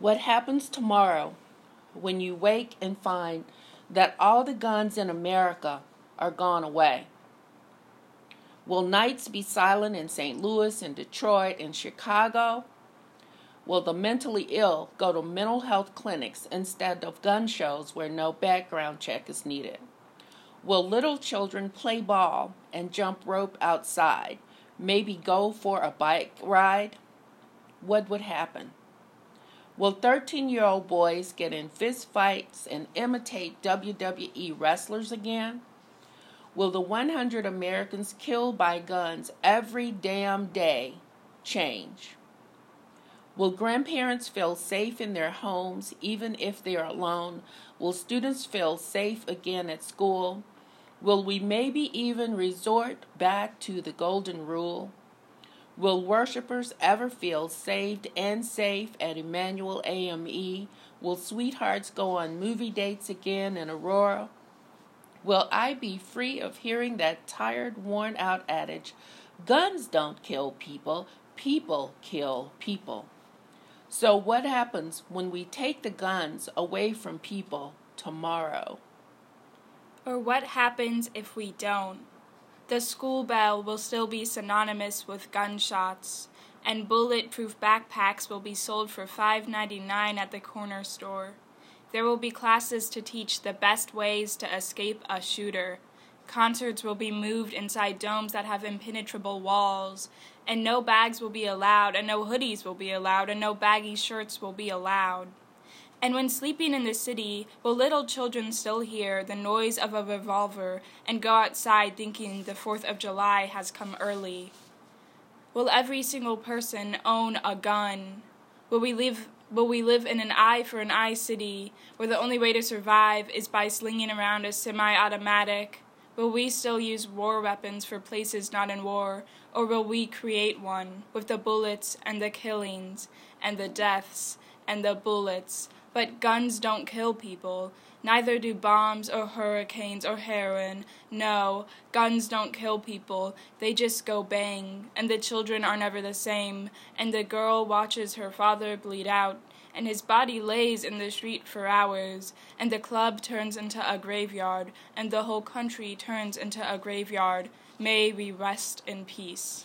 What happens tomorrow when you wake and find that all the guns in America are gone away? Will nights be silent in St. Louis and Detroit and Chicago? Will the mentally ill go to mental health clinics instead of gun shows where no background check is needed? Will little children play ball and jump rope outside? Maybe go for a bike ride? What would happen? Will 13 year old boys get in fist fights and imitate WWE wrestlers again? Will the 100 Americans killed by guns every damn day change? Will grandparents feel safe in their homes even if they are alone? Will students feel safe again at school? Will we maybe even resort back to the golden rule? Will worshipers ever feel saved and safe at Emanuel AME? Will sweethearts go on movie dates again in Aurora? Will I be free of hearing that tired, worn out adage guns don't kill people, people kill people? So, what happens when we take the guns away from people tomorrow? Or what happens if we don't? The school bell will still be synonymous with gunshots, and bulletproof backpacks will be sold for $5.99 at the corner store. There will be classes to teach the best ways to escape a shooter. Concerts will be moved inside domes that have impenetrable walls, and no bags will be allowed, and no hoodies will be allowed, and no baggy shirts will be allowed. And when sleeping in the city, will little children still hear the noise of a revolver and go outside thinking the Fourth of July has come early? Will every single person own a gun? Will we live Will we live in an eye for an eye city where the only way to survive is by slinging around a semi automatic? Will we still use war weapons for places not in war, or will we create one with the bullets and the killings and the deaths and the bullets? But guns don't kill people. Neither do bombs or hurricanes or heroin. No, guns don't kill people. They just go bang. And the children are never the same. And the girl watches her father bleed out. And his body lays in the street for hours. And the club turns into a graveyard. And the whole country turns into a graveyard. May we rest in peace.